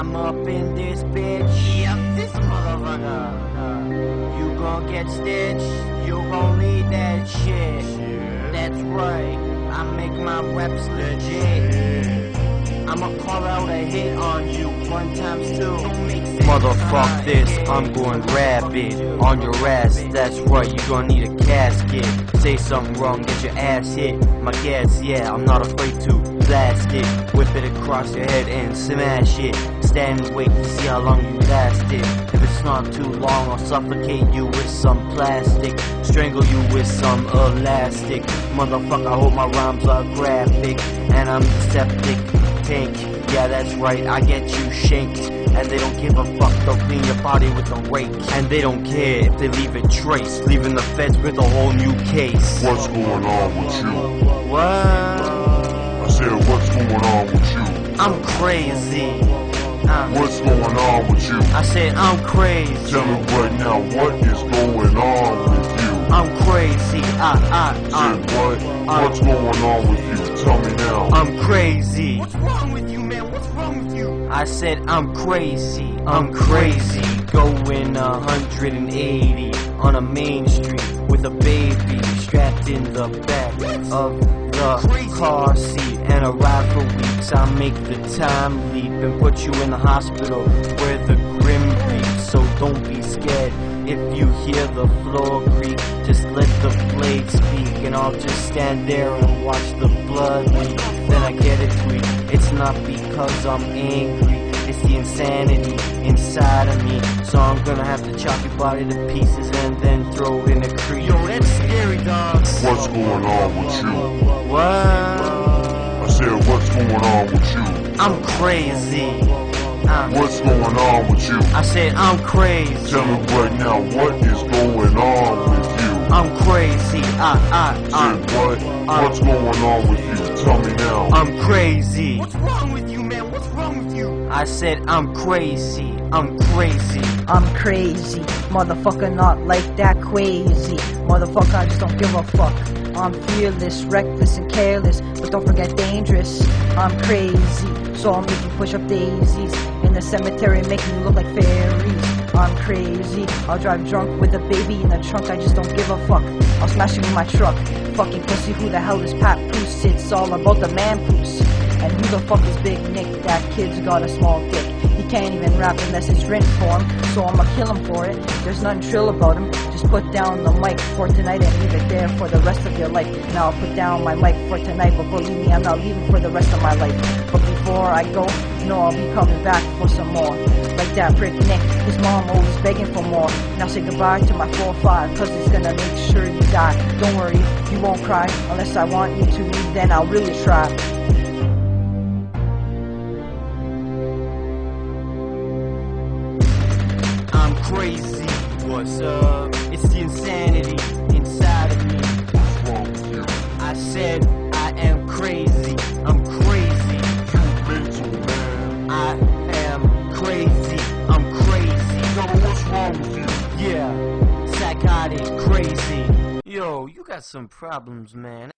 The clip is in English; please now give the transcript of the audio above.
I'm up in this bitch. Yep, this motherfucker. Uh, you gon' get stitched. You gon' need that shit. That's right. I make my reps legit. I'ma call out a hit on you one times two. Motherfuck this, I'm going rabid on your ass. That's right, you gonna need a casket. Say something wrong, get your ass hit. My gas, yeah, I'm not afraid to blast it. Whip it across your head and smash it. Stand and wait to see how long you last it. If it's not too long, I'll suffocate you with some plastic. Strangle you with some elastic. Motherfucker, I hope my rhymes are graphic. And I'm septic Yeah, that's right, I get you shanked. And they don't give a fuck, they'll clean your body with a rake. And they don't care if they leave a trace, leaving the feds with a whole new case. What's going on with you? What? I said, what's going on with you? I'm crazy. Uh, What's going on with you? I said I'm crazy. Tell me right now, what is going on with you? I'm crazy. I, I, Said I, what? What's going on with you? Tell me now. I'm crazy. What's wrong with you, man? What's wrong with you? I said I'm crazy. I'm crazy. Going 180 on a main street with a baby strapped in the back of the car seat and a ride for weeks. I make the time leap and put you in the hospital where the grim bleeds. So don't be scared if you hear the floor creak. Just let the blade speak, and I'll just stand there and watch the blood leak. Then I get it tweet. It's not because I'm angry. It's the insanity inside of me. So I'm gonna have to chop your body to pieces and then throw it in a creek. Yo, that's scary, dog. What's going on with you? What? I said, what's going on with you? I'm crazy. Uh, What's going on with you? I said I'm crazy. Tell me right now, what is going on with you? I'm crazy. I, I, Said I. what? What's going on with you? Tell me now. I'm crazy. What's wrong with you, man? What's wrong with you? I said I'm crazy. I'm crazy. I'm crazy, motherfucker, not like that crazy. Motherfucker, I just don't give a fuck. I'm fearless, reckless, and careless, but don't forget dangerous. I'm crazy, so I'll make you push up daisies in the cemetery, making you look like fairies. I'm crazy, I'll drive drunk with a baby in the trunk, I just don't give a fuck. I'll smash you in my truck. Fucking pussy, who the hell is Pat Poos? It's all about the man poos. And who the fuck is Big Nick? That kid's got a small dick. Can't even rap unless it's written for him, so I'ma kill him for it. There's nothing trill about him. Just put down the mic for tonight and leave it there for the rest of your life. Now I'll put down my mic for tonight, but believe me, I'm not leaving for the rest of my life. But before I go, you know I'll be coming back for some more. Like that prick Nick, his mom always begging for more. Now say goodbye to my 4-5, cause it's gonna make sure you die. Don't worry, you won't cry, unless I want you to, then I'll really try. I'm crazy. What's up? It's the insanity inside of me. You? I said I am crazy. I'm crazy. Mental man. I am crazy. I'm crazy. Me what's wrong with you? Yeah, psychotic, crazy. Yo, you got some problems, man.